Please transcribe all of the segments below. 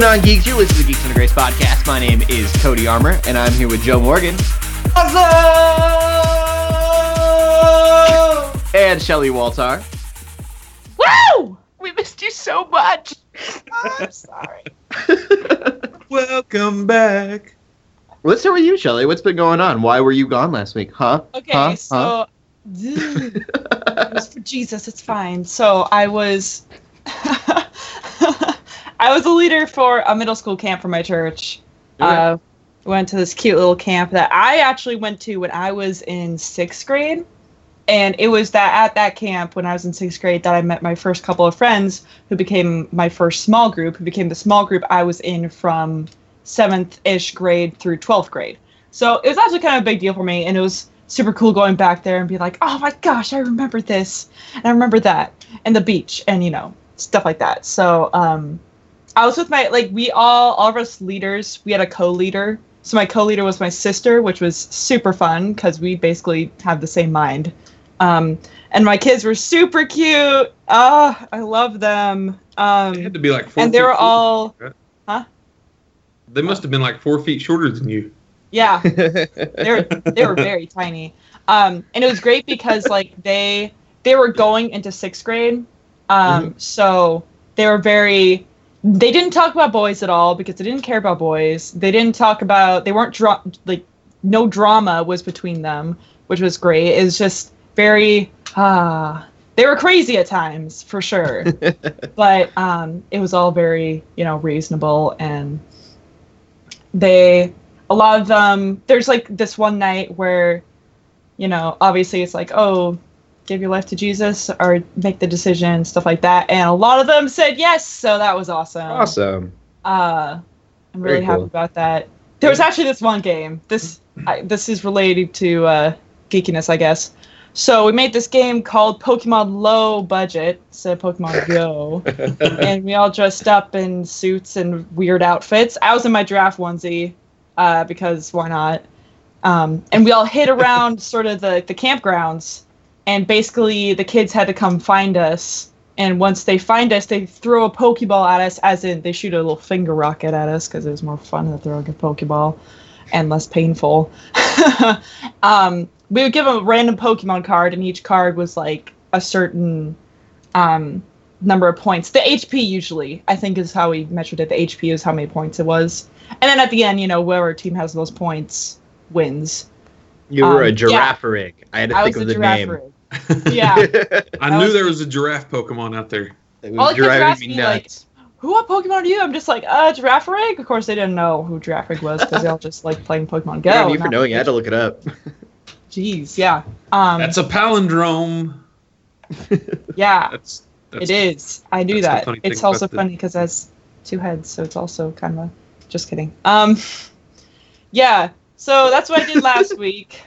going on, geeks? You're listening to the Geeks Under Grace podcast. My name is Cody Armour, and I'm here with Joe Morgan. And Shelly Waltar. Woo! We missed you so much. I'm sorry. Welcome back. Let's start with you, Shelly. What's been going on? Why were you gone last week? Huh? Okay, Huh? so it was for Jesus, it's fine. So I was I was a leader for a middle school camp for my church. Uh, went to this cute little camp that I actually went to when I was in sixth grade. And it was that at that camp when I was in sixth grade that I met my first couple of friends who became my first small group, who became the small group I was in from seventh ish grade through 12th grade. So it was actually kind of a big deal for me. And it was super cool going back there and be like, oh my gosh, I remember this. And I remember that. And the beach and, you know, stuff like that. So um, I was with my, like, we all, all of us leaders, we had a co leader. So my co leader was my sister, which was super fun because we basically have the same mind. Um, and my kids were super cute. Ah, I love them. They Um, had to be like four and they were shorter, all, right? Huh? They must have been like four feet shorter than you. yeah, they were they were very tiny um and it was great because like they they were going into sixth grade um so they were very they didn't talk about boys at all because they didn't care about boys. They didn't talk about they weren't dra- like no drama was between them which was great. It was just very ah they were crazy at times for sure. But um it was all very you know reasonable and they a lot of them there's like this one night where you know obviously it's like oh give your life to jesus or make the decision stuff like that. And a lot of them said yes so that was awesome. Awesome. uh i'm Very really happy about that. There was actually this one game. This I, this is related to uh geekiness i guess. So we made this game called pokemon low budget. So pokemon go. And we all dressed up in suits and weird outfits. I was in my giraffe onesie uh, because why not? Um, and we all hid around sort of the, the campgrounds, and basically the kids had to come find us. And once they find us, they throw a Pokeball at us, as in they shoot a little finger rocket at us because it was more fun than throwing a Pokeball and less painful. um, we would give them a random Pokemon card, and each card was like a certain um, number of points. The HP usually, I think, is how we measured it. The HP is how many points it was. And then at the end, you know, whoever team has those points wins. You were Um, a yeah. giraffe rig. I had to I think of the name. Rig. Yeah. I That knew was- there was a giraffe Pokemon out there. it was All the kids were driving asking me me, like. Who what Pokemon are you? I'm just like, uh, Girafarig? Of course they didn't know who Girafarig was because they all just like playing Pokemon Go. Good on you for knowing. I had to look it up. Jeez, yeah. Um, That's a palindrome. yeah, That's, that's it is. I knew that. It's also funny because it has two heads, so it's also kind of a. Just kidding. Um, yeah. So that's what I did last week.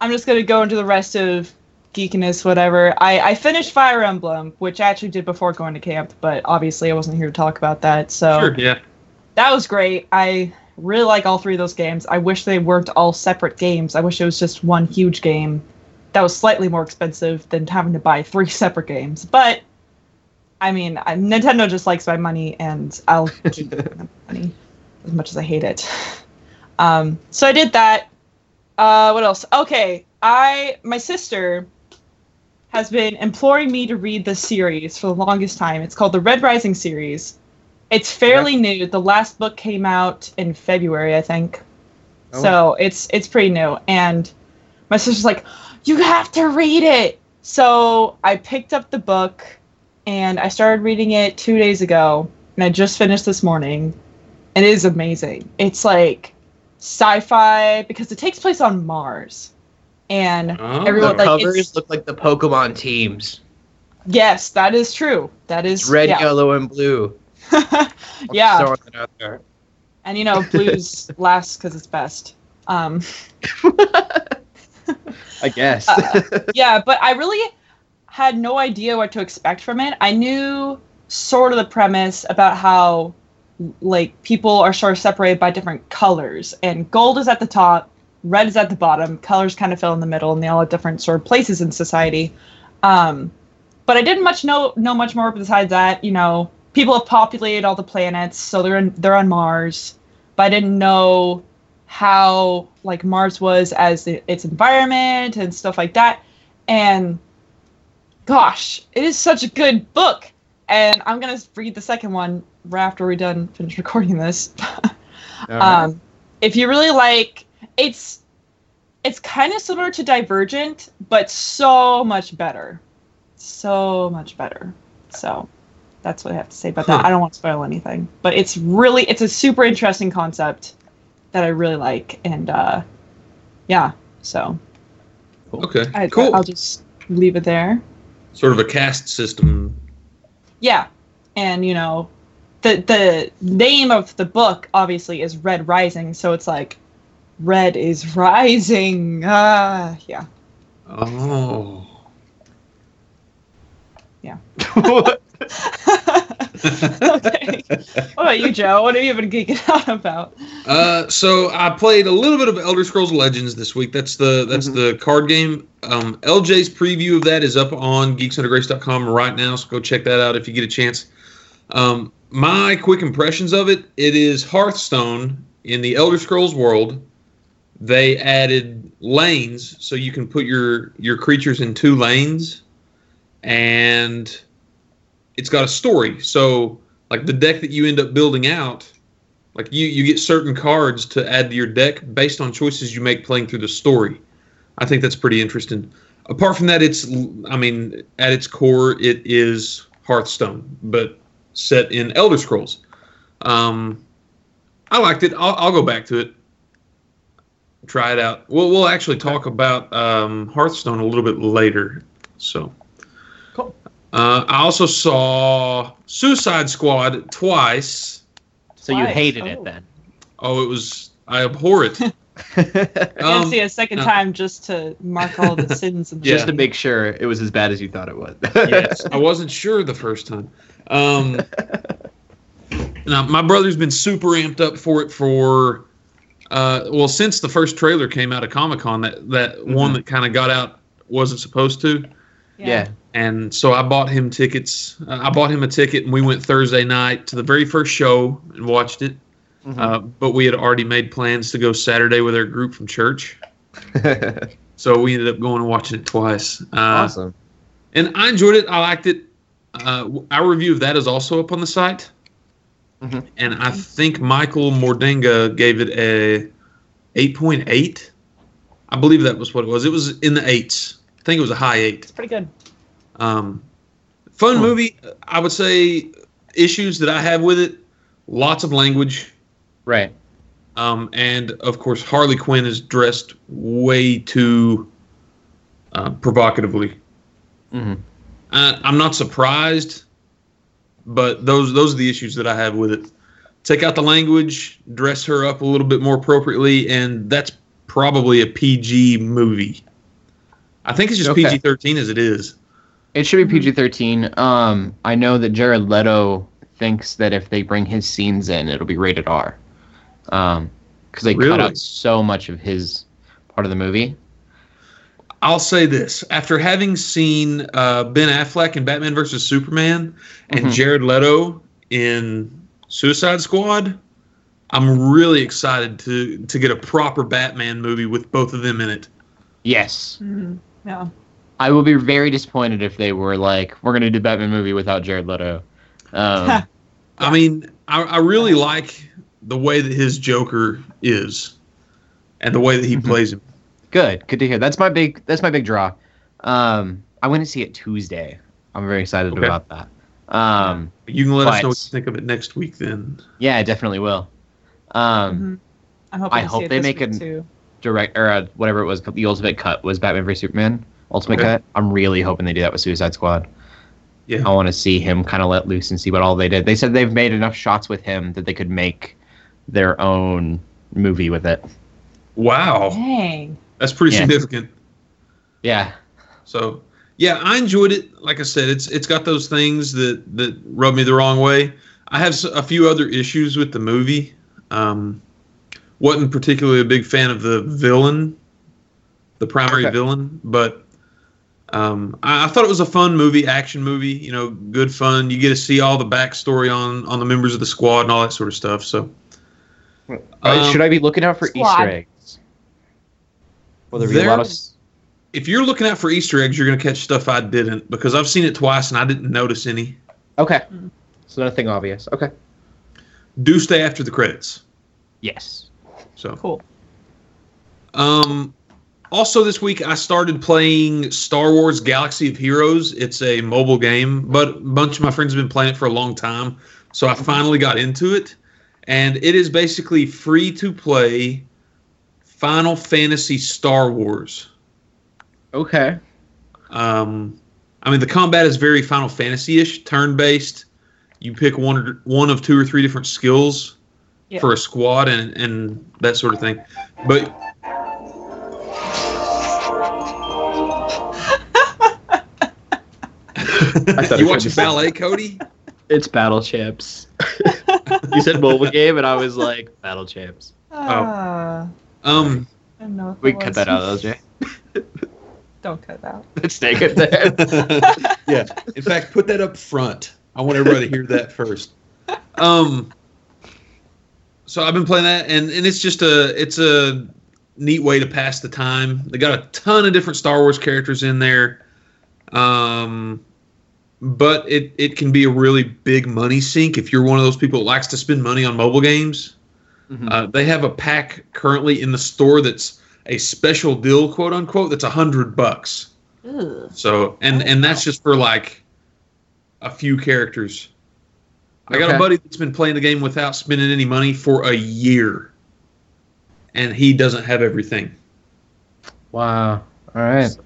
I'm just gonna go into the rest of geekiness, whatever. I I finished Fire Emblem, which I actually did before going to camp, but obviously I wasn't here to talk about that. So Sure, yeah. that was great. I really like all three of those games. I wish they weren't all separate games. I wish it was just one huge game that was slightly more expensive than having to buy three separate games. But I mean, I, Nintendo just likes my money, and I'll keep money as much as I hate it. Um, so I did that. Uh, what else? Okay, I my sister has been imploring me to read this series for the longest time. It's called the Red Rising series. It's fairly new. The last book came out in February, I think. Oh. So it's it's pretty new. And my sister's like, "You have to read it." So I picked up the book and I started reading it 2 days ago, and I just finished this morning. And it is amazing. It's like sci-fi because it takes place on Mars. And Oh. everyone the like covers it's, look like the Pokemon teams. yes, that is true. That is It's red, yeah. yellow, and blue. yeah. Throwing it out there. And you know, blues last because it's best. Um, I guess. Uh, yeah, but I really had no idea what to expect from it. I knew sort of the premise about how like people are sort of separated by different colors, and gold is at the top, red is at the bottom. Colors kind of fill in the middle, and they all have different sort of places in society. Um, but I didn't much know know much more besides that. You know, people have populated all the planets, so they're in, they're on Mars. But I didn't know how like Mars was as the, its environment and stuff like that. And gosh, it is such a good book. And I'm gonna read the second one right after we're done finish recording this. um, if you really like, it's it's kind of similar to Divergent, but so much better, so much better. So that's what I have to say about that. I don't want to spoil anything, but it's really it's a super interesting concept that I really like, and uh, yeah, so Okay. I, cool. I'll just leave it there. sort of a caste system. Yeah, and you know, the the name of the book obviously is Red Rising, so it's like Red is rising. Ah, yeah. Oh. Yeah. okay. What about you, Joe? What have you been geeking out about? Uh, so I played a little bit of Elder Scrolls Legends this week. That's the that's Mhm. the card game. Um, LJ's preview of that is up on geeksundergrace.com right now, so go check that out if you get a chance. Um, my quick impressions of it: it is Hearthstone in the Elder Scrolls world. They added lanes, so you can put your your creatures in two lanes, and it's got a story. So, like the deck that you end up building out, like you you get certain cards to add to your deck based on choices you make playing through the story. I think that's pretty interesting. Apart from that, it's I mean at its core it is Hearthstone, but set in Elder Scrolls. Um, I liked it. I'll, I'll go back to it. Try it out. We'll we'll actually talk about um, Hearthstone a little bit later. So. Cool. Uh, I also saw Suicide Squad twice. so you hated Oh. it then. Oh, it was I abhor it. I gotta Um, see a second no. time just to mark all the sins and Yeah. Just to make sure it was as bad as you thought it was. yes, I wasn't sure the first time. Um, now my brother's been super amped up for it for uh, well since the first trailer came out of Comic Con. That that one Mhm. that kind of got out wasn't supposed to, yeah. and so I bought him tickets. Uh, I bought him a ticket, and we went Thursday night to the very first show and watched it. Mhm. Uh, but we had already made plans to go Saturday with our group from church, so we ended up going and watching it twice. Uh, awesome. and I enjoyed it. I liked it. Uh, our review of that is also up on the site, Mhm. and I think Michael Mordenga gave it a eight point eight. I believe that was what it was. It was in the eights. I think it was a high eight. It's pretty good. Um, fun Huh. movie. I would say issues that I have with it: lots of language, Right. um, and of course Harley Quinn is dressed way too uh, provocatively. hmm Uh, I'm not surprised, but those those are the issues that I have with it. Take out the language, dress her up a little bit more appropriately, and that's probably a PG movie. I think it's just Okay. PG-13 as it is. It should be. PG thirteen. Um, I know that Jared Leto thinks that if they bring his scenes in, it'll be rated R. Um, because they cut out so much of his part of the movie. I'll say this: after having seen uh, Ben Affleck in Batman vs Superman and Mhm. Jared Leto in Suicide Squad, I'm really excited to to get a proper Batman movie with both of them in it. Yes, Mhm. Yeah. I will be very disappointed if they were like, "We're gonna do Batman movie without Jared Leto." Um, I mean, I, I really like the way that his Joker is, and the way that he Mhm. plays him. Good, good to hear. That's my big. That's my big draw. Um, I went to see it Tuesday. I'm very excited Okay. about that. Um, You can let us know what you think of it next week. Then yeah, I definitely will. Um, Mhm. I'm hoping I see hope it they make week, an- too. direct or uh, whatever it was, the ultimate cut was Batman vs Superman. Ultimate Okay. cut. I'm really hoping they do that with Suicide Squad. Yeah. I want to see him kind of let loose and see what all they did. They said they've made enough shots with him that they could make their own movie with it. wow, Dang. That's pretty Yeah. significant. Yeah. So yeah, I enjoyed it. Like I said, it's it's got those things that that rub me the wrong way. I have a few other issues with the movie. Um, wasn't particularly a big fan of the villain, the primary Okay. villain, but Um, I, I thought it was a fun movie, action movie. You know, good fun. You get to see all the backstory on on the members of the squad and all that sort of stuff. So, Um, should I be looking out for Squad. Easter eggs? Will there be a lot of? If you're looking out for Easter eggs, you're going to catch stuff I didn't because I've seen it twice and I didn't notice any. Okay, Mhm. so nothing obvious. Okay. Do stay after the credits. Yes. So, Cool. um, also this week I started playing Star Wars Galaxy of Heroes. It's a mobile game, but a bunch of my friends have been playing it for a long time, so I finally got into it, and it is basically free to play Final Fantasy Star Wars. Okay. Um, I mean, the combat is very Final Fantasy-ish, turn-based. You pick one or, one of two or three different skills Yeah. for a squad and and that sort of thing. But thought you watch watching ballet, Cody? It's Battle Champs. you said mobile game, and I was like Battle Chips. Ah, Um, I don't know. We can cut that out, LJ. Don't cut that. Let's take it there. yeah. In fact, put that up front. I want everybody to hear that first. Um. So I've been playing that, and and it's just a it's a neat way to pass the time. They got a ton of different Star Wars characters in there. Um. But it, it can be a really big money sink if you're one of those people that likes to spend money on mobile games. Mhm. Uh, they have a pack currently in the store that's a special deal, quote unquote, that's a hundred bucks. Ugh. So and and that's just for like a few characters. I got a buddy that's been playing the game without spending any money for a year, and he doesn't have everything. wow. All right.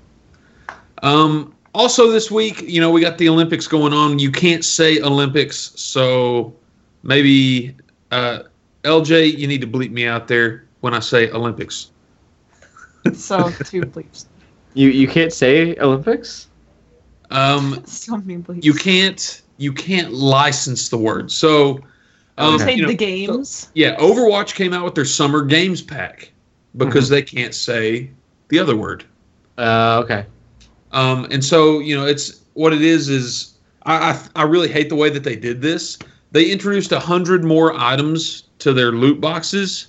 Um, also this week, you know, we got the Olympics going on. You can't say Olympics, so maybe uh, LJ, you need to bleep me out there when I say Olympics. So two bleeps. You you can't say Olympics. Um, So many bleeps. you can't you can't license the word. So, um, say you know, the games. Yeah, Overwatch came out with their summer games pack because they can't say the other word. Uh, okay. Um, and so you know, it's what it is. Is I I, I really hate the way that they did this. They introduced a hundred more items to their loot boxes,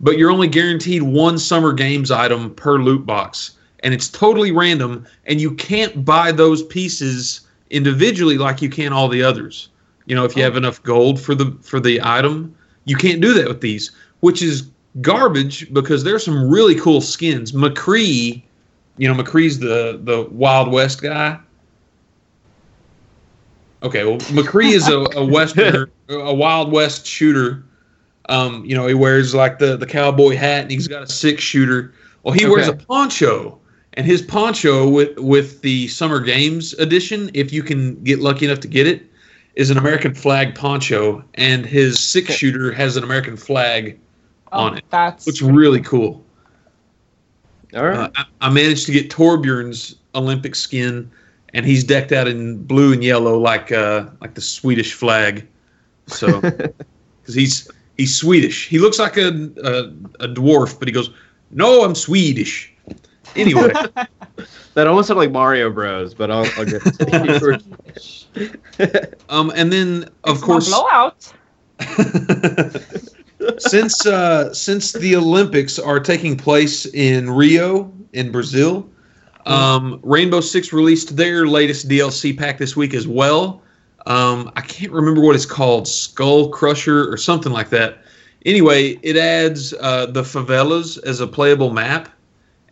but you're only guaranteed one summer games item per loot box, and it's totally random. And you can't buy those pieces individually like you can all the others. You know, if you have oh. enough gold for the for the item, you can't do that with these, which is garbage because there's some really cool skins. McCree, you know, McCree's the the Wild West guy. Okay, well, McCree is a, a western, a Wild West shooter. Um, you know, he wears like the the cowboy hat and he's got a six shooter. Well, he wears a poncho, and his poncho with with the Summer Games edition, if you can get lucky enough to get it, is an American flag poncho, and his six shooter has an American flag on it. Oh, That's Looks really cool. All right. Uh, I, I managed to get Torbjorn's Olympic skin, and he's decked out in blue and yellow like uh, like the Swedish flag. So, because he's he's Swedish, he looks like a, a a dwarf, but he goes, "No, I'm Swedish." Anyway, that almost sounded like Mario Bros, but I'll, I'll get. um, and then of It's course, blowout. since uh, since the Olympics are taking place in Rio in Brazil, um, Rainbow Six released their latest DLC pack this week as well. Um, I can't remember what it's called, Skull Crusher or something like that. Anyway, it adds uh, the favelas as a playable map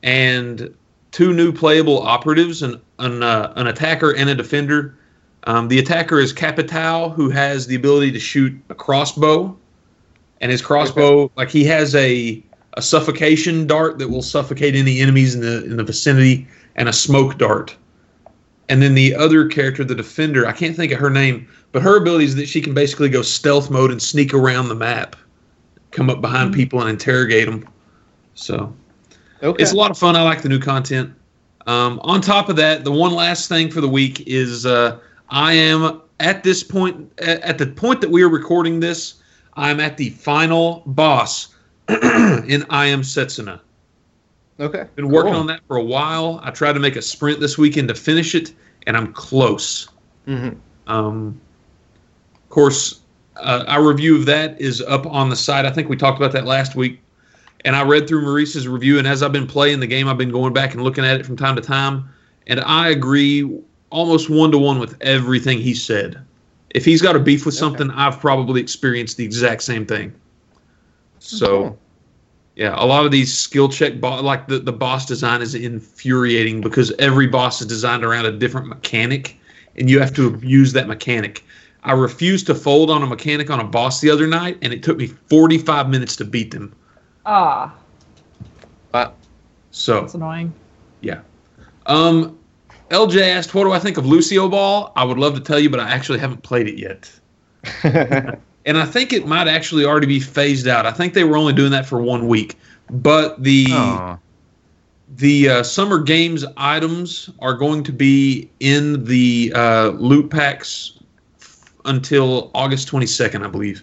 and two new playable operatives, an an, uh, an attacker and a defender. Um, the attacker is Capital, who has the ability to shoot a crossbow, and his crossbow, like he has a a suffocation dart that will suffocate any enemies in the in the vicinity, and a smoke dart. And then the other character, the defender, I can't think of her name, but her ability is that she can basically go stealth mode and sneak around the map, come up behind Mhm. people and interrogate them. So okay. it's a lot of fun. I like the new content. Um, on top of that, the one last thing for the week is uh, I am at this point, at, at the point that we are recording this, I'm at the final boss in I Am Setsuna. Okay. Been working Cool. on that for a while. I tried to make a sprint this weekend to finish it, and I'm close. Mm-hmm. Um, of course, uh, our review of that is up on the site. I think we talked about that last week. And I read through Maurice's review, and as I've been playing the game, I've been going back and looking at it from time to time. And I agree almost one to one with everything he said. If he's got a beef with Okay. something, I've probably experienced the exact same thing. So, Cool. Yeah, a lot of these skill check, bo- like the, the boss design is infuriating because every boss is designed around a different mechanic, and you have to abuse that mechanic. I refused to fold on a mechanic on a boss the other night, and it took me 45 minutes to beat them. Ah, So, that's annoying. yeah. Um, LJ asked, "What do I think of Lucio Ball?" I would love to tell you, but I actually haven't played it yet, and I think it might actually already be phased out. I think they were only doing that for one week, but the Aw. the uh, summer games items are going to be in the uh, loot packs until August 22nd, I believe.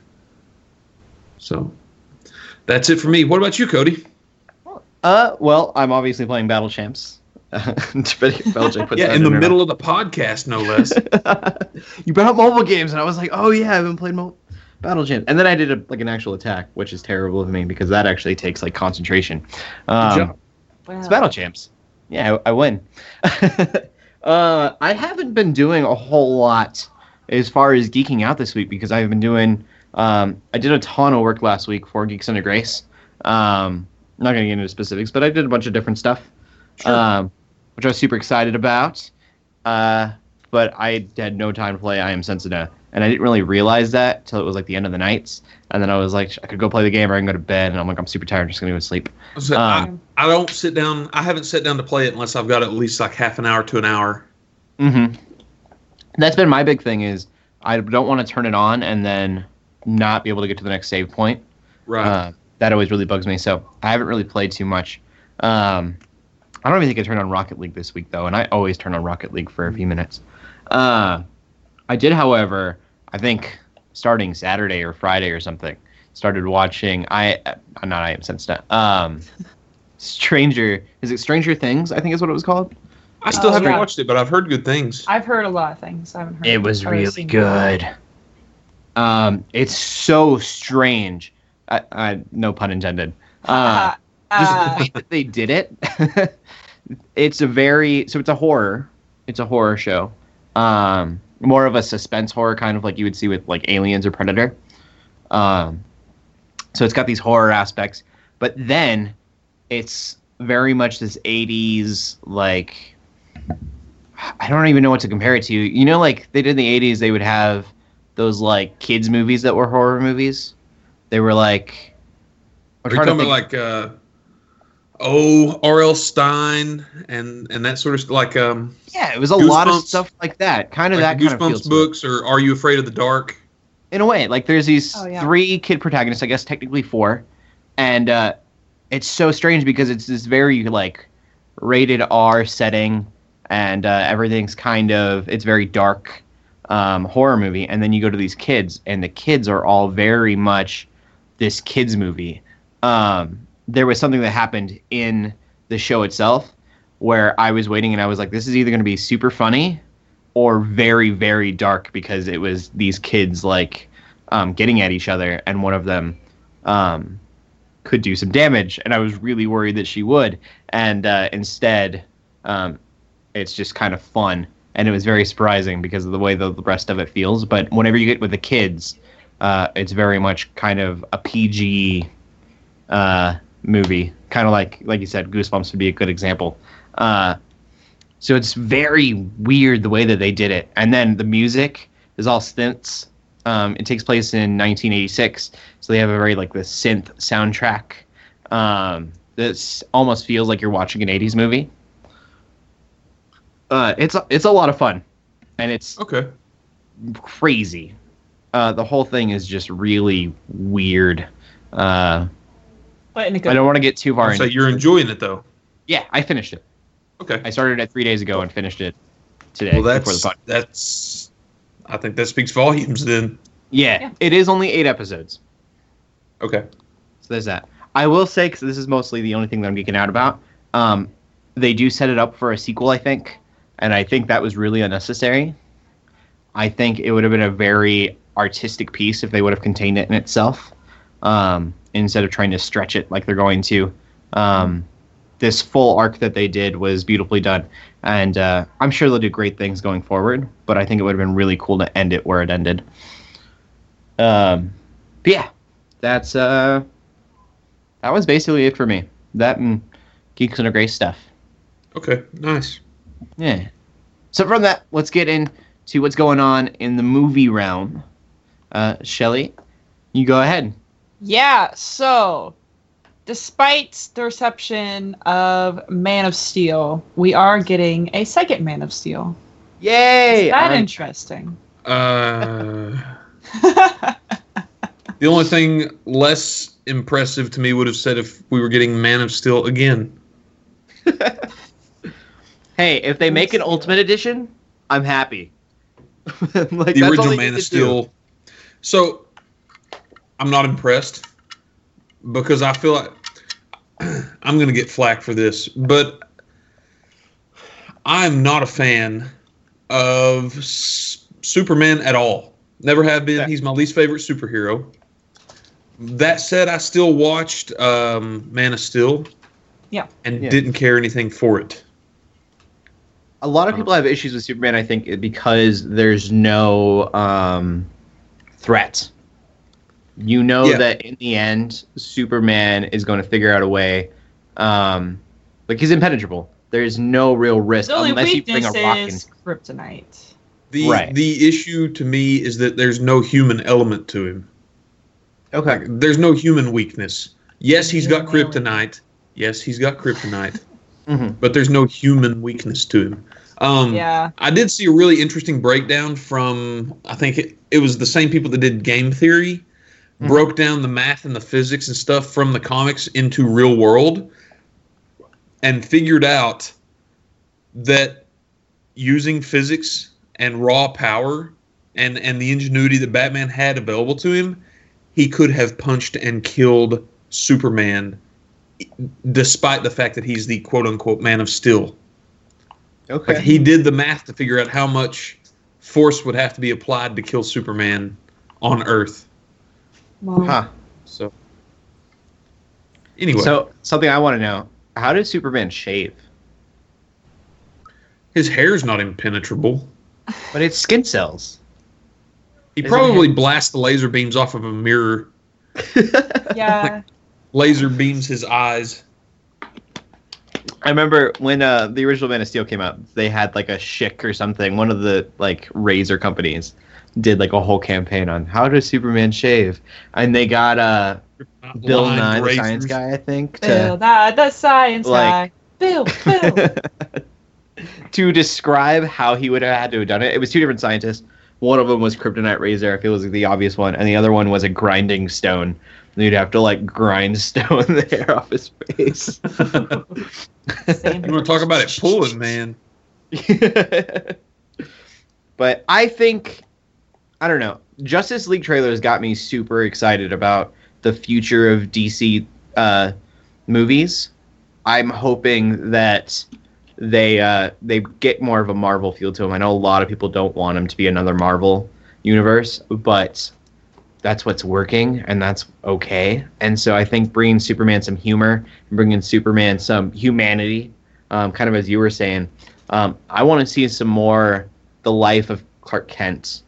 So that's it for me. What about you, Cody? Uh, well, I'm obviously playing Battle Champs. Belgium puts yeah, that in the there. middle of the podcast, no less. you brought up mobile games, and I was like, oh yeah, I haven't played mobile Battle Champs. And then I did a, like an actual attack, which is terrible of me because that actually takes like concentration. Um, job. It's Battle Champs. Yeah, I, I win. uh, I haven't been doing a whole lot as far as geeking out this week because I've been doing. Um, I did a ton of work last week for Geeks Under Grace. Um, I'm not going to get into specifics, but I did a bunch of different stuff, Sure. um, which I was super excited about. Uh, but I had no time to play I Am Sensitive, and I didn't really realize that till it was like the end of the nights. And then I was like, I could go play the game or I can go to bed. And I'm like, I'm super tired. I'm just going to go to sleep. So um, I, I don't sit down. I haven't sat down to play it unless I've got at least like half an hour to an hour. hmm That's been my big thing is I don't want to turn it on and then not be able to get to the next save point. Right. Uh, that always really bugs me. So I haven't really played too much. Um, I don't even think I turned on Rocket League this week though, and I always turn on Rocket League for a few minutes. Uh, I did, however, I think starting Saturday or Friday or something, started watching. I I'm not I am sensitive. Um, Stranger is it Stranger Things? I think is what it was called. I still Oh, haven't yeah. watched it, but I've heard good things. I've heard a lot of things. I haven't heard. It was really seen. good. Um, it's so strange. I, I, no pun intended. Uh, Uh, just the way that they did it. it's a very so it's a horror. It's a horror show. Um, more of a suspense horror, kind of like you would see with like Aliens or Predator. Um, so it's got these horror aspects, but then it's very much this '80s like. I don't even know what to compare it to. You know, like they did in the '80s, they would have those like kids movies that were horror movies. They were like. Are you talking like uh, oh R.L. Stine and and that sort of like um Yeah, it was a lot of stuff like that. Kind of like that the kind of Goosebumps to it. books or Are You Afraid of the Dark? In a way, like there's these Oh, yeah. three kid protagonists, I guess technically four, and uh, it's so strange because it's this very like rated R setting, and uh, everything's kind of it's very dark um, horror movie, and then you go to these kids, and the kids are all very much this kids movie. Um, there was something that happened in the show itself where I was waiting and I was like, this is either going to be super funny or very, very dark because it was these kids like um, getting at each other and one of them um, could do some damage. And I was really worried that she would. And uh, instead, um, it's just kind of fun. And it was very surprising because of the way the, the rest of it feels. But whenever you get with the kids, uh, it's very much kind of a PG uh, movie, kind of like like you said, Goosebumps would be a good example. Uh, so it's very weird the way that they did it, and then the music is all synths. Um, it takes place in 1986, so they have a very like the synth soundtrack. Um, that almost feels like you're watching an 80s movie. Uh, it's a, it's a lot of fun, and it's Okay. crazy. Uh, the whole thing is just really weird. Uh, but in a good I don't want to get too far So into. you're enjoying it though. Yeah, I finished it. Okay. I started it three days ago and finished it today Well, before the that's podcast. that's. I think that speaks volumes. Then. Yeah, Yeah. it is only eight episodes, Okay. so there's that. I will say, because this is mostly the only thing that I'm geeking out about. Um, they do set it up for a sequel, I think, and I think that was really unnecessary. I think it would have been a very artistic piece if they would have contained it in itself, um, instead of trying to stretch it like they're going to. Um, this full arc that they did was beautifully done, and uh, I'm sure they'll do great things going forward. But I think it would have been really cool to end it where it ended. Um, but yeah, that's uh, that was basically it for me. That and Geeks Under Grace stuff. Okay, nice. Yeah. So from that, let's get into what's going on in the movie realm. Uh, Shelly, you go ahead. Yeah, so despite the reception of Man of Steel, we are getting a second Man of Steel. Yay! Is that I'm- interesting? Uh, the only thing less impressive to me would have said if we were getting Man of Steel again. hey, if they make an Ultimate Edition, I'm happy. like, the that's original they Man of to do. Steel. So I'm not impressed because I feel like I'm going to get flack for this, but I'm not a fan of S- Superman at all. Never have been. He's my least favorite superhero. That said, I still watched um, Man of Steel. Yeah. And Yeah. didn't care anything for it. a lot of people have issues with Superman. I think because there's no um, threat. You know Yeah. that in the end, Superman is going to figure out a way. Um, like he's impenetrable. There's no real risk The only unless you bring a rock in. kryptonite. The Right. the issue to me is that there's no human element to him. Okay. Like, there's no human weakness. Yes, he's got kryptonite. Yes, he's got kryptonite, hmm but there's no human weakness to him. Um, Yeah. I did see a really interesting breakdown from I think it, it was the same people that did Game Theory, Mhm. broke down the math and the physics and stuff from the comics into real world, and figured out that using physics and raw power and and the ingenuity that Batman had available to him, he could have punched and killed Superman, despite the fact that he's the quote unquote Man of Steel. Okay. Like he did the math to figure out how much force would have to be applied to kill Superman on Earth. Well, huh. So anyway, So something I want to know: How does Superman shave? his hair's not impenetrable. But it's skin cells. He Isn't probably blasts the laser beams off of a mirror. Yeah. Laser beams his eyes. I remember when uh, the original Man of Steel came out, they had like a Schick or something. One of the like razor companies did like a whole campaign on how does Superman shave, and they got uh, Bill Lined Nye, the science guy, I think, Bill, to the, the science like- guy. Bill, Bill. to describe how he would have had to have done it. It was two different scientists. One of them was kryptonite razor, I feel was the obvious one, and the other one was a grinding stone. And you'd have to like grind stone the hair off his face. You want to talk about it pulling, man? but I think I don't know. Justice League trailers got me super excited about the future of DC uh, movies. I'm hoping that they uh, they get more of a Marvel feel to them. I know a lot of people don't want them to be another Marvel universe, but that's what's working and that's okay. And so I think bringing Superman some humor, bringing Superman some humanity, um, kind of as you were saying, um, I want to see some more the life of Clark Kent,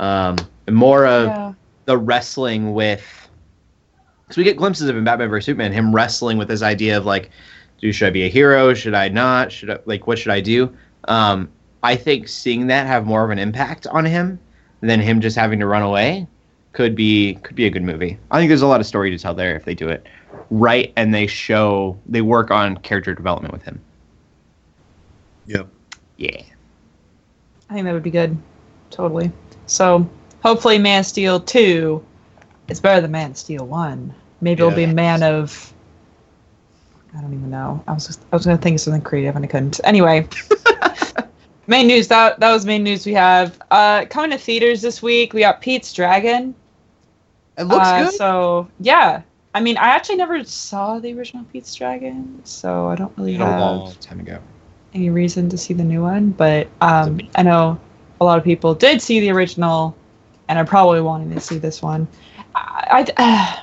um, more of Yeah. the wrestling with. Because we get glimpses of in Batman vs Superman, him wrestling with this idea of like, do should I be a hero? Should I not? Should I like what should I do? Um, I think seeing that have more of an impact on him than him just having to run away could be could be a good movie. I think there's a lot of story to tell there if they do it right and they show they work on character development with him. Yep. Yeah. I think that would be good. Totally. So hopefully Man of Steel 2 is better than Man of Steel 1. Maybe it'll be. Man of I don't even know. I was just, I was gonna think of something creative and I couldn't. Anyway. main news that that was main news we have. Uh coming to theaters this week, we got Pete's Dragon. It looks Uh, good. So yeah. I mean, I actually never saw the original Pete's Dragon, so I don't really a have long time ago. any reason to see the new one. But um, I know a lot of people did see the original, and are probably wanting to see this one. I, I,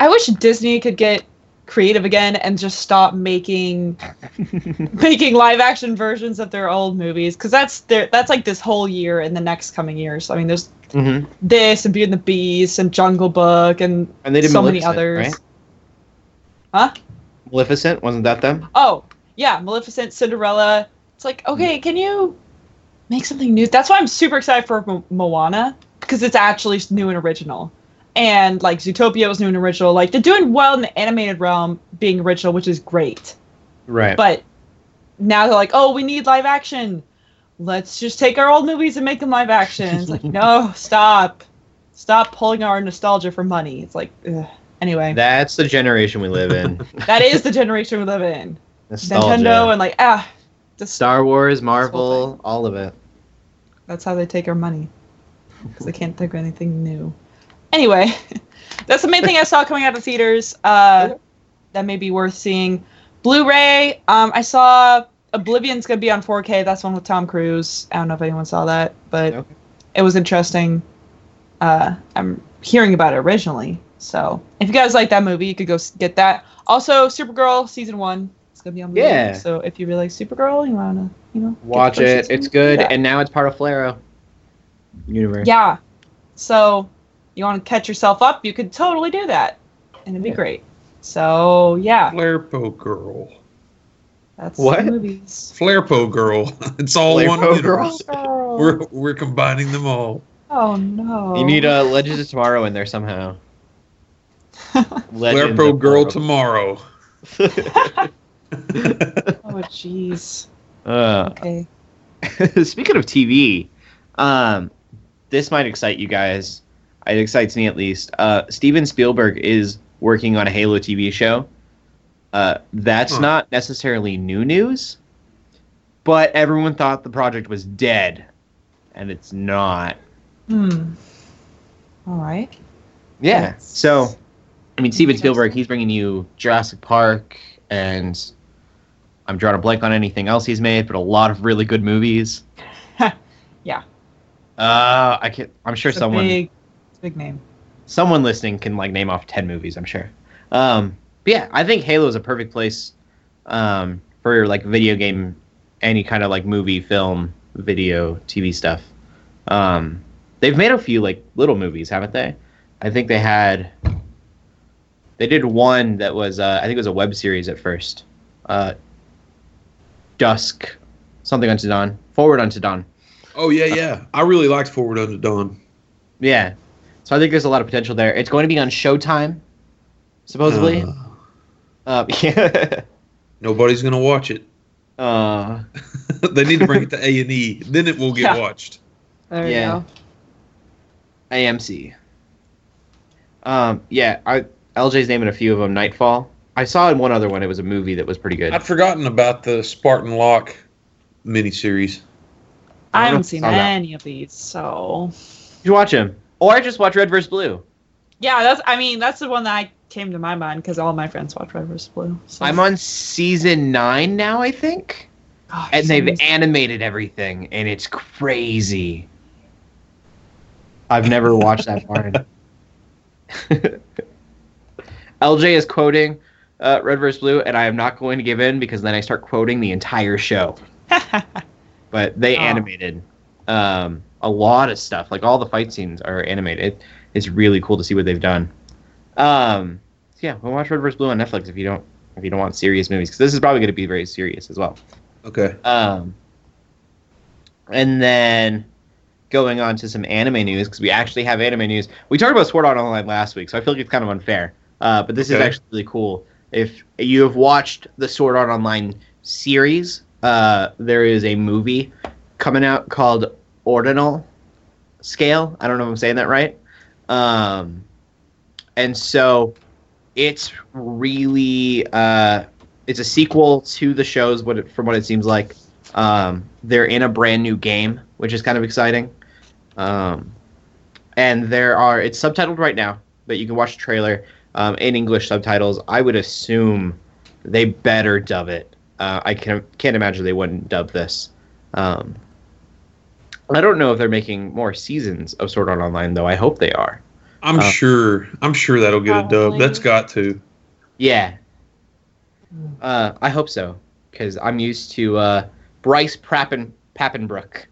I wish Disney could get creative again and just stop making making live action versions of their old movies because that's their that's like this whole year and the next coming years. I mean, there's hmm this and Beauty and the Beast and Jungle Book and And they did so many others. right? Huh? Maleficent wasn't that them? Oh, yeah, Maleficent, Cinderella. It's like, okay, can you make something new? That's why I'm super excited for Mo- Moana because it's actually new and original. And like Zootopia was new and original. Like they're doing well in the animated realm, being original, which is great. Right. But now they're like, oh, we need live action. Let's just take our old movies and make them live action. It's like, no, stop, stop pulling our nostalgia for money. It's like, ugh. anyway, That's the generation we live in. that is the generation we live in. Nostalgia. Nintendo and like ah, Star Wars, Marvel, all of it. That's how they take our money. Because they can't think of anything new. Anyway, that's the main thing I saw coming out of theaters. Uh, that may be worth seeing. Blu-ray. Um, I saw Oblivion's gonna be on 4K. That's one with Tom Cruise. I don't know if anyone saw that, but Okay. it was interesting. Uh, I'm hearing about it originally. So if you guys like that movie, you could go get that. Also, Supergirl season one. It's gonna be on Blu-ray. Yeah. So if you really like Supergirl, you wanna, you know, Watch it. first It's good, do and now it's part of Flaro universe. Yeah. So you want to catch yourself up, you could totally do that. And it'd be Yeah. great. So yeah, Flarepo girl. that's What? the movies. Flarepo girl. It's all Flarepo one girl? universe. We're we're combining them all. oh no. You need uh, Legends of Tomorrow in there somehow. Legends Flarepo of girl Tomorrow. tomorrow. Oh jeez. Uh, Okay. speaking of TV, um, this might excite you guys. It excites me at least. Uh, Steven Spielberg is working on a Halo TV show. Uh, that's Huh. not necessarily new news, but everyone thought the project was dead, and it's not. Hmm. All right. Yeah. That's So, I mean, Steven Spielberg, he's bringing you Jurassic Park, and I'm drawing a blank on anything else he's made, but a lot of really good movies. Yeah. Uh, I can. I'm sure It's someone, big, big name. someone listening can like name off ten movies. I'm sure. Um, but yeah, I think Halo is a perfect place, um, for like video game, any kind of like movie, film, video, TV stuff. Um, they've made a few like little movies, haven't they? I think they had. They did one that was, uh, I think it was a web series at first. Uh, Dusk, something unto dawn, forward unto dawn. Oh yeah, yeah. I really liked Forward Unto Dawn. Yeah. So I think there's a lot of potential there. It's going to be on Showtime, supposedly. Uh, Uh, yeah. nobody's gonna watch it. uh, they need to bring it to A and E. Then it will get Yeah. watched. There Yeah. you go. AMC. Um, yeah, I LJ's naming a few of them. Nightfall. I saw in one other one. It was a movie that was pretty good. I'd forgotten about the Spartan Lock miniseries. I I haven't know seen if I saw that. any of these, so You watch him, or I just watch Red vs. Blue. yeah, that's. I mean, that's the one that I came to my mind because all my friends watch Red vs. Blue. So. I'm on season nine now, I think, Gosh, and they've someone's- animated everything, and it's crazy. I've never watched that far. in. LJ is quoting uh, Red vs. Blue, and I am not going to give in because then I start quoting the entire show. But they Oh. animated um, a lot of stuff. Like all the fight scenes are animated. it's really cool to see what they've done. Um, so yeah, we'll watch Red vs. Blue on Netflix if you don't if you don't want serious movies because this is probably going to be very serious as well. Okay. Um, and then going on to some anime news because we actually have anime news. We talked about Sword Art Online last week, so I feel like it's kind of unfair. Uh, but this is actually really cool. If you have watched the Sword Art Online series, uh, there is a movie coming out called Ordinal Scale. I don't know if I'm saying that right. Um, and so it's really uh, it's a sequel to the shows. What it, from what it seems like, um, they're in a brand new game, which is kind of exciting. Um, and there are it's subtitled right now, but you can watch the trailer. Um, in English subtitles. I would assume they better dub it. Uh, I can can't imagine they wouldn't dub this. Um, I don't know if they're making more seasons of Sword Art Online though. I hope they are. I'm Uh, sure. I'm sure that'll get a dub. That's got to. Yeah. Uh, I hope so because I'm used to uh, Bryce Prappen Papenbrook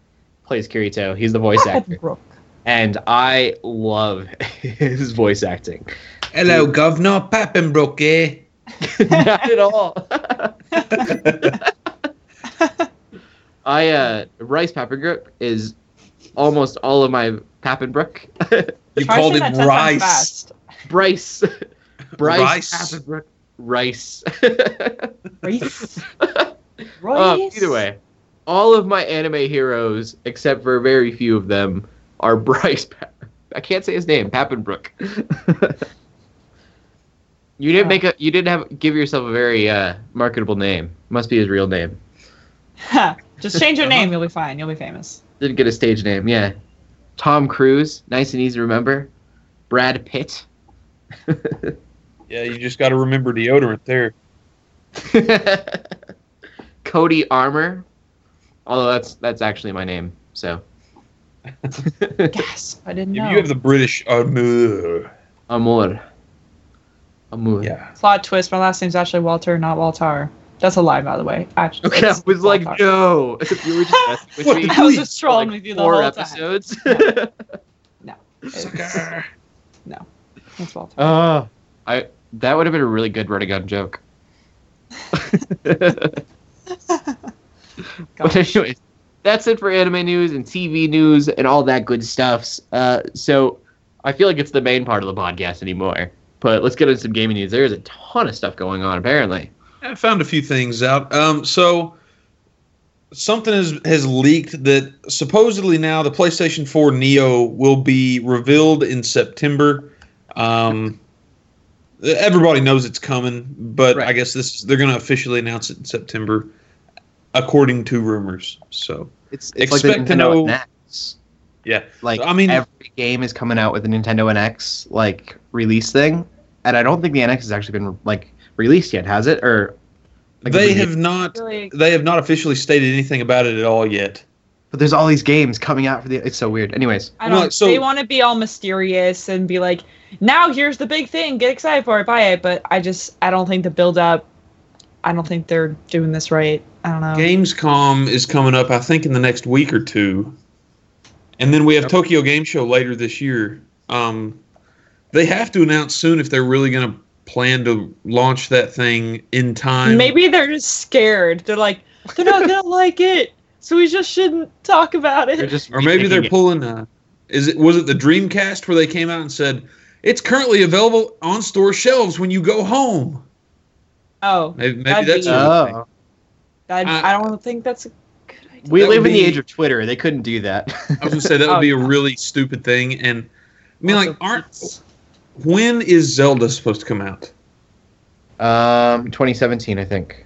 plays Kirito. He's the voice actor, Brooke. And I love his voice acting. Hello, Governor Papenbrook, eh? Not at all. I uh, Bryce Papenbrook is almost all of my Papenbrook. You Try called saying him that ten times Rice. Bryce. Bryce Rice. Papenbrook. Rice. Rice. Uh, Rice. either way, all of my anime heroes, except for very few of them, are Bryce. Pa- I can't say his name. Papenbrook. you didn't Yeah. make a. You didn't have give yourself a very uh, marketable name. Must be his real name. Just change your name. You'll be fine. You'll be famous. Didn't get a stage name. Yeah. Tom Cruise. Nice and easy to remember. Brad Pitt. Yeah, you just got to remember deodorant there. Cody Armor. Although that's that's actually my name. So. Yes, I didn't If know. you have the British armor, Amor. Amor. yeah. Plot twist. My last name's actually Walter, not Waltar. That's a lie, by the way. Actually, Okay, I it's was like, Waltar. no. You were just with What me I was just trolling like with you the four whole time. episodes. No. Sucker. It's Walter. oh, uh, I that would have been a really good running gun joke. but anyways, that's it for anime news and TV news and all that good stuff. Uh, so I feel like it's the main part of the podcast anymore. But let's get into some gaming news. There's a ton of stuff going on apparently. I found a few things out. Um, so something has has leaked that supposedly now the PlayStation 4 Neo will be revealed in September. Um, everybody knows it's coming, but Right. I guess this they're going to officially announce it in September, according to rumors. So It's it's like Expect to know- NX. Yeah. Like I mean- every game is coming out with a Nintendo NX like release thing, and I don't think the NX has actually been like released yet, has it? Or like, they the- have not Really, they have not officially stated anything about it at all yet. But there's all these games coming out for the. It's so weird. Anyways, I don't. so- they want to be all mysterious and be like, now here's the big thing. Get excited for it. Buy it. But I just, I don't think the build up. I don't think they're doing this right. I don't know. Gamescom is coming up, I think, in the next week or two, and then we have Tokyo Game Show later this year. Um, they have to announce soon if they're really going to plan to launch that thing in time. Maybe they're just scared. They're like, they're not gonna like it, so we just shouldn't talk about it. just or maybe they're it. pulling. A, is it was it the Dreamcast where they came out and said it's currently available on store shelves when you go home? Oh, Maybe, maybe that's be- a thing. Oh, I, I- I don't think that's a good idea. we That would live in the age of Twitter. They couldn't do that. I was going to say that would Oh, be a yeah. really stupid thing, and I mean, Also, like, aren't when is Zelda supposed to come out? um, 2017, I think.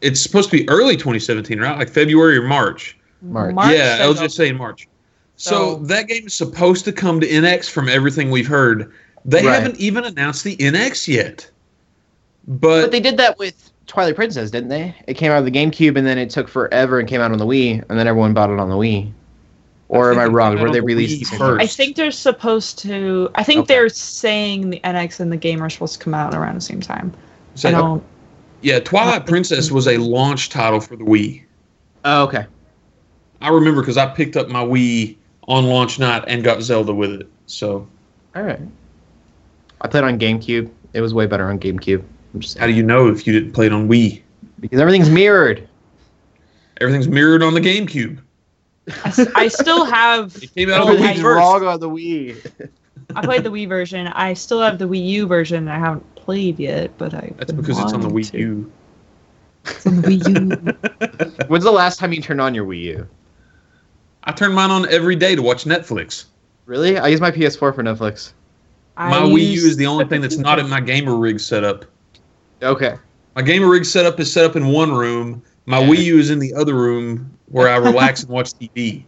It's supposed to be early 2017, right? Like February or March. March. yeah, I was just saying March. So, So- that game is supposed to come to NX from everything we've heard. They Right. haven't even announced the NX yet. But, But they did that with Twilight Princess, didn't they? It came out of the GameCube, and then it took forever and came out on the Wii, and then everyone bought it on the Wii. Or am I wrong? Were they on released the first. I think they're supposed to. I think Okay. they're saying the NX and the game are supposed to come out around the same time. so- I don't. yeah, Twilight Princess was a launch title for the Wii. Oh, okay. I remember because I picked up my Wii on launch night and got Zelda with it. So All right. I played on GameCube. It was way better on GameCube. I'm just how do you know if you didn't play it on Wii? because everything's mirrored. Everything's mirrored on the GameCube. I still have. It came out on the Wii first. wrong on the Wii. I played the Wii version. I still have the Wii U version. I haven't played yet, but I. That's because it's on the Wii U. It's on the Wii U. When's the last time you turned on your Wii U? I turn mine on every day to watch Netflix. Really? I use my PS4 for Netflix. My I Wii U is the only thing that's not in my gamer rig setup. Okay. My gamer rig setup is set up in one room. My Yeah. Wii U is in the other room where I relax and watch TV.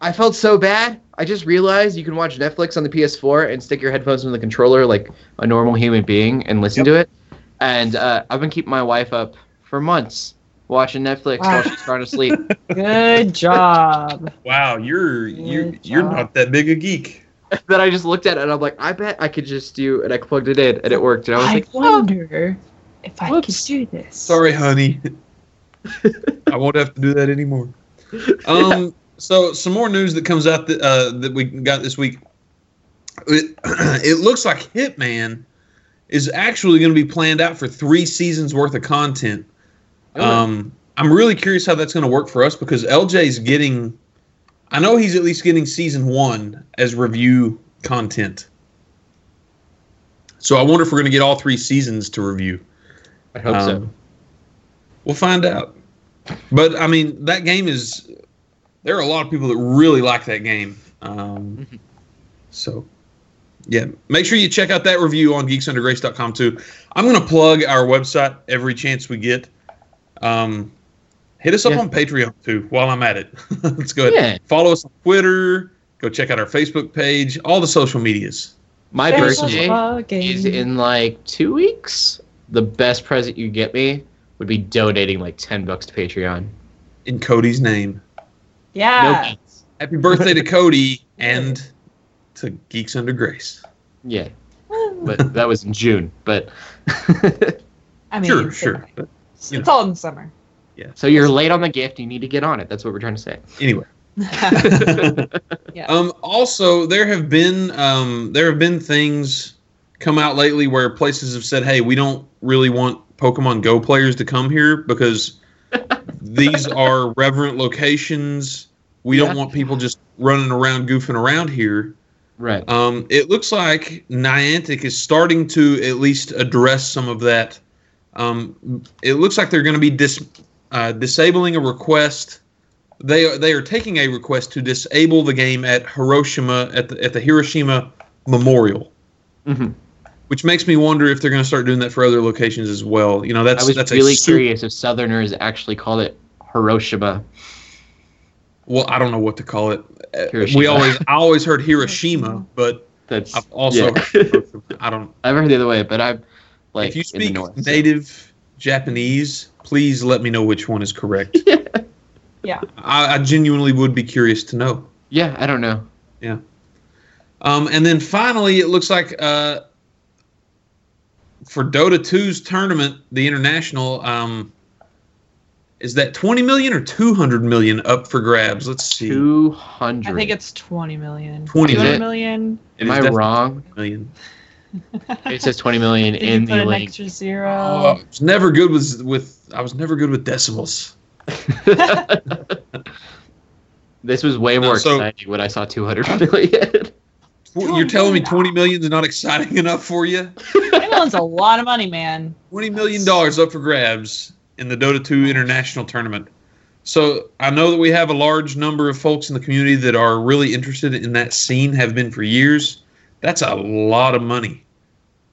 I felt so bad. I just realized you can watch Netflix on the PS4 and stick your headphones in the controller like a normal human being and listen Yep. to it. And uh, I've been keeping my wife up for months watching Netflix while she's trying to sleep. Good job. Wow, you're you're Good you're not that big a geek. then I just looked at it and I'm like, I bet I could just do, and I plugged it in and it worked. And I was I like, oh, wonder if I Whoops. could do this. Sorry, honey. I won't have to do that anymore. Um, so some more news that comes out that uh, that we got this week. It, it looks like Hitman is actually going to be planned out for three seasons worth of content. Really? Um, I'm really curious how that's going to work for us because LJ's getting. I know he's at least getting season one as review content. So I wonder if we're going to get all three seasons to review. I hope so. Um, We'll find out. But I mean, that game is. There are a lot of people that really like that game. Um, so, yeah, make sure you check out that review on geeksundergrace.com too. I'm going to plug our website every chance we get. Um, hit us up Yeah. on Patreon too while I'm at it. Let's go ahead. Yeah. Follow us on Twitter. Go check out our Facebook page. All the social medias. My There's birthday is in like two weeks. The best present you get me would be donating like 10 bucks to Patreon. In Cody's name. Yeah. No, Happy birthday to Cody and to Geeks Under Grace. yeah, but that was in June. But I mean, sure, sure. But, It's, you it's all in the summer. so you're late on the gift. You need to get on it. That's what we're trying to say. anyway. Yeah. Um, also, there have been um, there have been things come out lately where places have said, "Hey, we don't really want Pokemon Go players to come here because these are reverent locations. We Yeah. don't want people just running around goofing around here." Right. Um, it looks like Niantic is starting to at least address some of that. Um, it looks like they're going to be dis- uh, disabling a request. They are, they are taking a request to disable the game at Hiroshima at the, at the Hiroshima Memorial, hmm which makes me wonder if they're going to start doing that for other locations as well. You know, that's I was that's really super, curious if Southerners actually called it Hiroshima. Well, I don't know what to call it. Hiroshima. We always I always heard Hiroshima, but That's I've also Yeah. heard I don't. I've heard the other way, but I'm like if you speak north. so- native Japanese, please let me know which one is correct. Yeah. I, I genuinely would be curious to know. Yeah, I don't know. Yeah. Um, and then finally, it looks like uh, for Dota 2's tournament, the international, um, is that 20 million or 200 million up for grabs? Let's see. Two hundred. I think it's 20 million. 20 Is 200 it? million. It Am I wrong? 20 million. It says twenty million Did you in put the an link. extra zero? Oh, I was never good with with. I was never good with decimals. this was way No, more so- exciting when I saw two hundred million. You're telling me 20 million is not exciting enough for you? 20 million's a lot of money, man. Twenty million dollars up for grabs in the Dota 2 international tournament. So I know that we have a large number of folks in the community that are really interested in that scene, have been for years. That's a lot of money.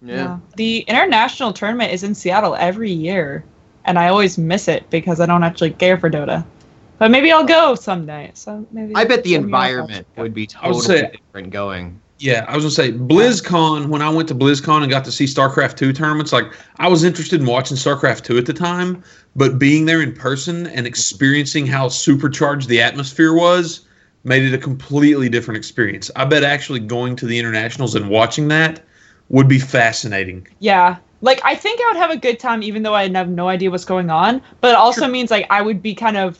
Yeah. The international tournament is in Seattle every year, and I always miss it because I don't actually care for Dota. But maybe I'll go someday. So maybe I bet the environment would be totally say- different going. Yeah, I was gonna say BlizzCon. When I went to BlizzCon and got to see StarCraft two tournaments, like I was interested in watching StarCraft two at the time, but being there in person and experiencing how supercharged the atmosphere was made it a completely different experience. I bet actually going to the internationals and watching that would be fascinating. Yeah. Like I think I would have a good time even though I have no idea what's going on. But it also means like I would be kind of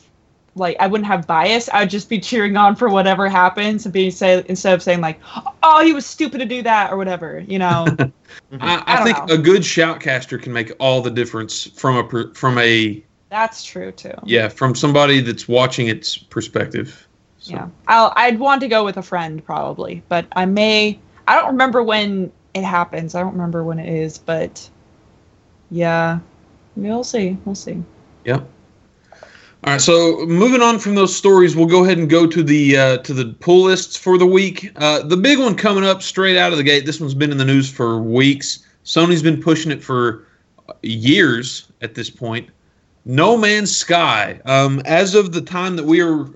like I wouldn't have bias. I would just be cheering on for whatever happens and be say instead of saying like, oh he was stupid to do that or whatever, you know. I, I I think know. a good shoutcaster can make all the difference from a from a That's true too. yeah from somebody that's watching its perspective. So, Yeah. I'll I'd want to go with a friend probably, but I may I don't remember when it happens. I don't remember when it is, but yeah. We'll see. We'll see. Yep. All right, so moving on from those stories, we'll go ahead and go to the uh, to the pull lists for the week. Uh, the big one coming up straight out of the gate. This one's been in the news for weeks. Sony's been pushing it for years at this point. No Man's Sky. Um, as of the time that we are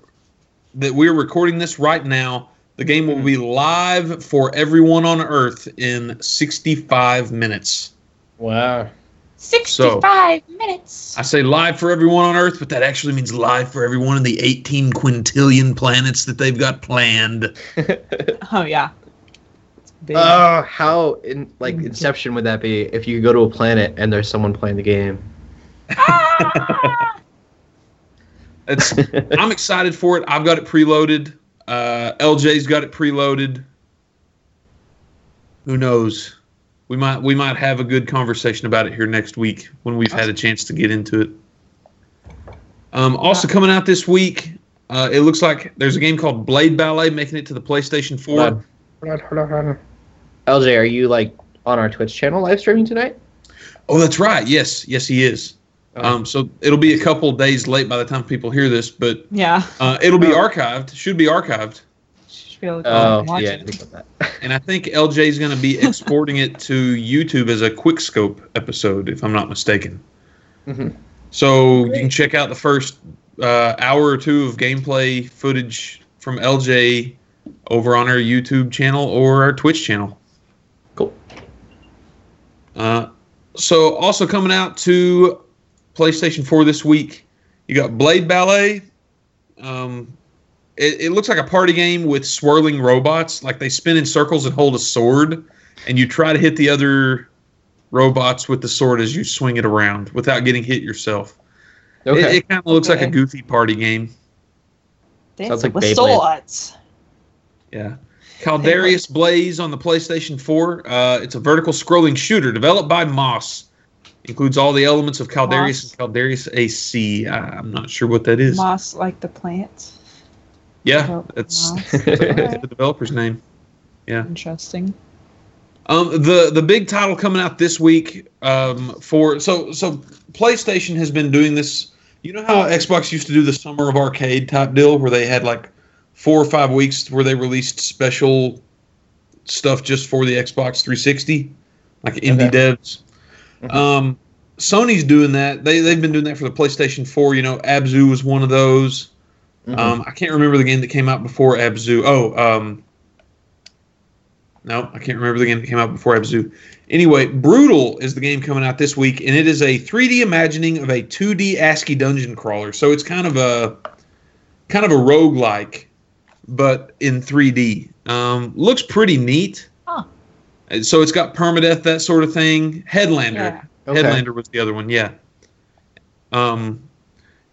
that we're recording this right now, the game will be live for everyone on Earth in 65 minutes. Wow. 65 minutes. I say live for everyone on Earth, but that actually means live for everyone in the 18 quintillion planets that they've got planned. Oh, yeah. It's big. Oh, how in like Inception would that be if you go to a planet and there's someone playing the game? Ah! It's I'm excited for it. I've got it preloaded. Uh, LJ's got it preloaded. Who knows? We might we might have a good conversation about it here next week when we've had a chance to get into it. Um, also coming out this week, uh, it looks like there's a game called Blade Ballet making it to the PlayStation 4. Hold on. Hold on, hold on, hold on. LJ, are you like on our Twitch channel live streaming tonight? Oh, that's right. Yes, yes, he is. Um, so it'll be a couple days late by the time people hear this, but yeah. uh, it'll be Oh. archived. Should be archived. Should be able to Oh, yeah, I it. think about that. And I think LJ is going to be exporting it to YouTube as a quick scope episode, if I'm not mistaken. Mhm. So you can check out the first uh, hour or two of gameplay footage from LJ over on our YouTube channel or our Twitch channel. Cool. Uh, so also coming out to PlayStation 4 this week, you got Blade Ballet. Um, it, it looks like a party game with swirling robots. Like they spin in circles and hold a sword, and you try to hit the other robots with the sword as you swing it around without getting hit yourself. It, Okay. it kind of looks like a goofy party game. Dancing like with Beyblade. swords. Yeah. Caladrius Blaze on the PlayStation 4. Uh, it's a vertical scrolling shooter developed by Moss. Includes all the elements of Caladrius and Caladrius AC. I'm not sure what that is. Moss like the plant. Yeah, that's, Moss. that's Alright. the developer's name. Yeah. Interesting. Um, the the big title coming out this week um, for so so PlayStation has been doing this. You know how Xbox used to do the summer of arcade type deal where they had like four or five weeks where they released special stuff just for the Xbox 360, like indie Okay. devs. Mhm. Um, Sony's doing that. They they've been doing that for the PlayStation 4. You know, Abzu was one of those. Mhm. Um, I can't remember the game that came out before Abzu. Oh, um, no, I can't remember the game that came out before Abzu. Anyway, Brutal is the game coming out this week, and it is a 3D imagining of a 2D ASCII dungeon crawler. So it's kind of a kind of a roguelike, but in 3D. Um, looks pretty neat. Huh. And So it's got permadeath, that sort of thing. Headlander. Yeah. Okay. Headlander was the other one, yeah. Um,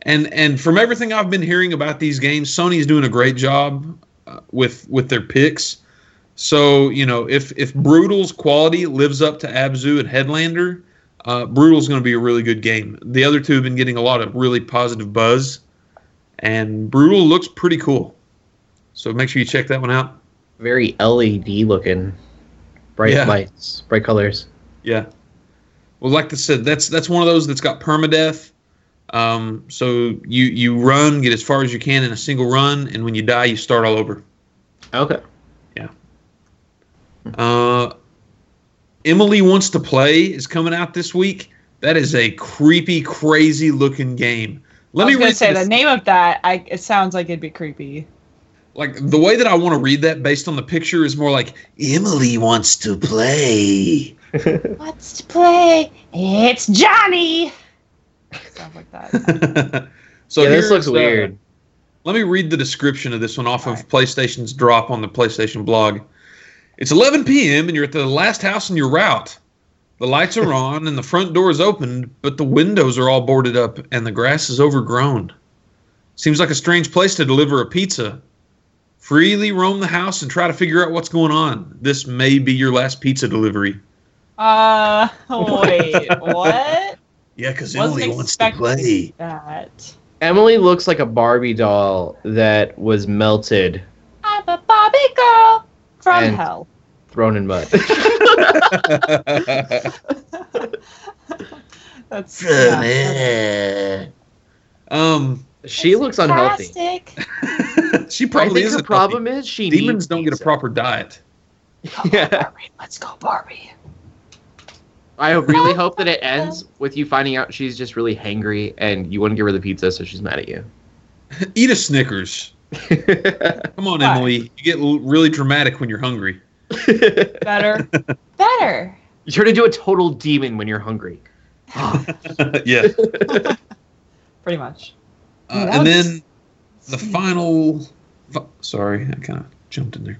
and and from everything I've been hearing about these games, Sony's doing a great job uh, with with their picks. So you know, if if Brutal's quality lives up to Abzu and Headlander, uh, Brutal's going to be a really good game. The other two have been getting a lot of really positive buzz, and Brutal looks pretty cool. So make sure you check that one out. Very LED looking. Bright Yeah. lights, bright colors. Yeah. Well, like I said, that's that's one of those that's got permadeath. Um, so you you run, get as far as you can in a single run, and when you die, you start all over. Okay. Yeah. Uh, Emily wants to play is coming out this week. That is a creepy, crazy looking game. Let I me gonna say the, the name of that. I it sounds like it'd be creepy. Like the way that I want to read that based on the picture is more like Emily wants to play. Wants to play? It's Johnny. Sounds like that. so yeah, this looks uh, weird. Let me read the description of this one off of Alright. PlayStation's drop on the PlayStation blog. It's 11 p.m. and you're at the last house in your route. The lights are on and the front door is open, but the windows are all boarded up and the grass is overgrown. Seems like a strange place to deliver a pizza. Freely roam the house and try to figure out what's going on. This may be your last pizza delivery. Uh, wait, what? Yeah, because Emily wants to play. that. Emily looks like a Barbie doll that was melted, I'm a Barbie girl from And- hell. thrown in mud. That's yeah. um, she looks unhealthy. Plastic. she I probably think is her a problem is she Demons needs don't get a proper diet. Yeah. Barbie, let's go, Barbie. I really hope that it ends with you finding out she's just really hangry and you wouldn't give her the pizza, so she's mad at you. Eat a Snickers. Come on, Why? Emily. You get really dramatic when you're hungry. Better. Better. you turn into a total demon when you're hungry. yeah. Pretty much. Uh, and was- then the final. Sorry, I kind of jumped in there.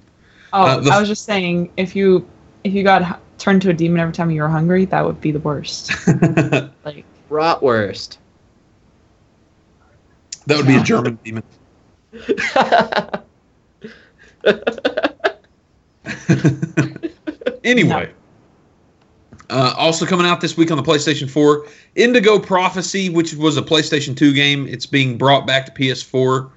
Oh, Uh, the- I was just saying, if you if you got turned to a demon every time you were hungry, that would be the worst. that Like, That would be a German demon. anyway. Uh, also coming out this week on the PlayStation 4, Indigo Prophecy, which was a PlayStation 2 game. It's being brought back to PS4.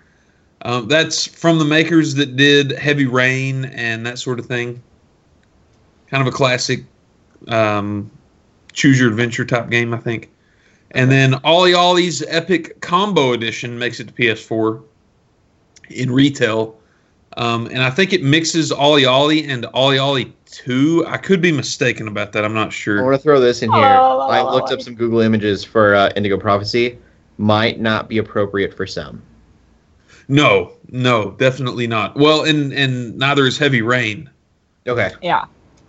Um, that's from the makers that did Heavy Rain and that sort of thing. Kind of a classic um, choose your adventure type game, I think. And then OlliOlli's Epic Combo Edition makes it to PS4 in retail. Um, and I think it mixes OlliOlli and OlliOlli 2. I could be mistaken about that. I'm not sure. I sure. want to throw this in here. Oh, I looked up some Google images for uh, Indigo Prophecy. Might not be appropriate for some. No, no, definitely not. Well, and and neither is Heavy Rain. Okay. yeah,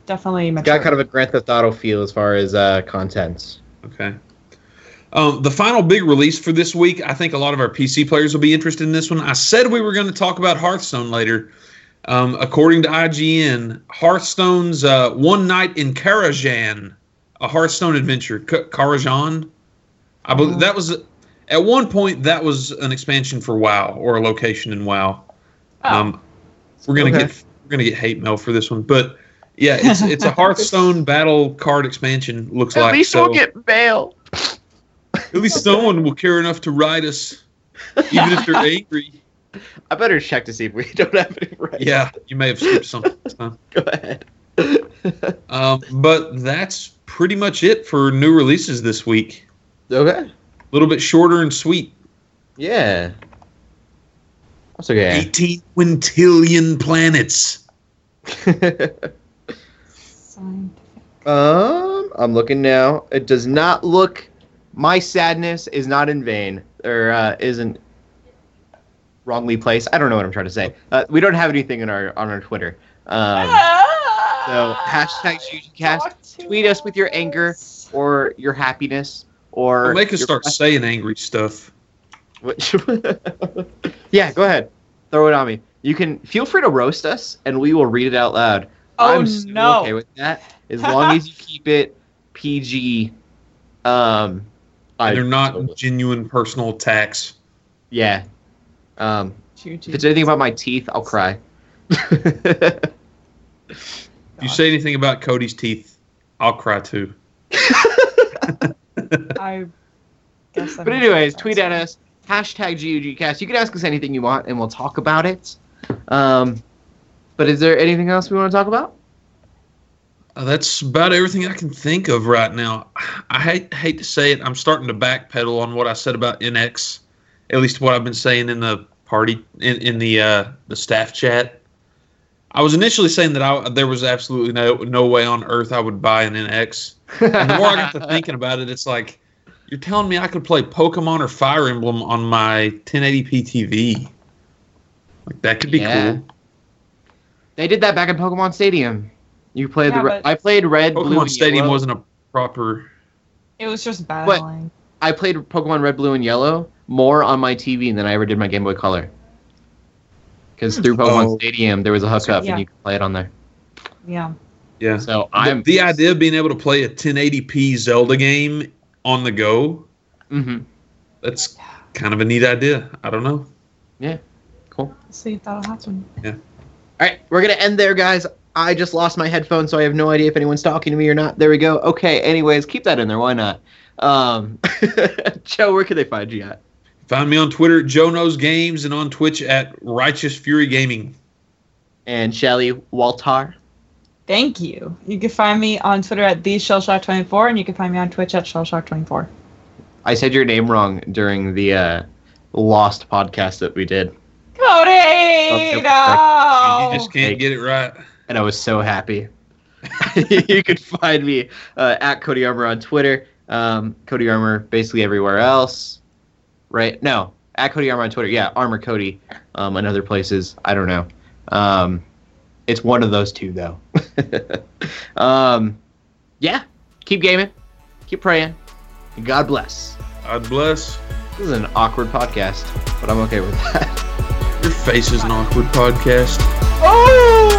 definitely. Got kind of a Grand Theft Auto feel as far as uh, contents. Okay. Um, the final big release for this week, I think a lot of our PC players will be interested in this one. I said we were going to talk about Hearthstone later. Um, according to IGN, Hearthstone's uh, One Night in Karazhan, a Hearthstone adventure. K- Karazhan? I believe Oh. that was, at one point, that was an expansion for WoW or a location in WoW. Oh, Um, we're gonna Okay. get we're gonna get hate mail for this one, but yeah, it's it's a Hearthstone battle card expansion. Looks like at least so. bail. At least someone will care enough to write us, even if they're angry. I better check to see if we don't have any right. Yeah, you may have skipped something. huh? Go ahead. Um, but that's pretty much it for new releases this week. okay. A little bit shorter and sweet. Yeah. That's okay. 18 quintillion planets. scientific. um, I'm looking now. It does not look. My sadness is not in vain, or uh, isn't wrongly placed. I don't know what I'm trying to say. Uh, we don't have anything in our on our Twitter. Um, so hashtag Talk GGCast. Tweet us with your anger or your happiness or Well, make us your start saying angry stuff. Yeah, go ahead. Throw it on me. You can feel free to roast us, and we will read it out loud. Oh I'm so no! okay with that, as long as you keep it PG. Um, I- they're not genuine personal attacks. Yeah. Um, if it's anything about my teeth, I'll cry. If you say anything about Cody's teeth, I'll cry too. I guess. I'm but anyways, tweet at us hashtag GUGcast. You can ask us anything you want, and we'll talk about it. Um, but is there anything else we want to talk about? Uh, that's about everything I can think of right now. I hate hate to say it. I'm starting to backpedal on what I said about NX, at least what I've been saying in the party in, in the uh, the staff chat. I was initially saying that I, there was absolutely no no way on earth I would buy an NX. And the more I got to thinking about it, it's like you're telling me I could play Pokemon or Fire Emblem on my 1080p TV. Like that could be Yeah. cool. They did that back in Pokemon Stadium. You played Yeah, the. Re- I played Red, Blue, Pokemon and Stadium Yellow. wasn't a proper. It was just battling. I played Pokemon Red, Blue, and Yellow more on my TV than I ever did my Game Boy Color. Because through Pokemon Oh. Stadium, there was a hookup Yeah. and you could play it on there. Yeah. Yeah. So I'm the idea of being able to play a 1080p Zelda game on the go. hmm That's kind of a neat idea. I don't know. Yeah. Cool. Let's see if that'll happen. Yeah. All right, we're gonna end there, guys. I just lost my headphones, so I have no idea if anyone's talking to me or not. There we go. Okay. Anyways, keep that in there. Why not? Um, Joe, where can they find you at? Find me on Twitter, Joe Knows Games, and on Twitch at Righteous Fury Gaming. And Shelly Waltar. Thank you. You can find me on Twitter at the theshellshock24, and you can find me on Twitch at shellshock24. I said your name wrong during the uh, Lost podcast that we did, Cody, Okay. You no! just can't get it right. And I was so happy. you could find me uh, at Cody Armor on Twitter. Um, Cody Armor basically everywhere else. Right? No, at Cody Armor on Twitter. Yeah, Armor Cody, um, and other places. I don't know. Um, it's one of those two though. um, yeah, keep gaming, keep praying, and God bless. God bless. This is an awkward podcast, but I'm okay with that. Your face is an awkward podcast. Oh!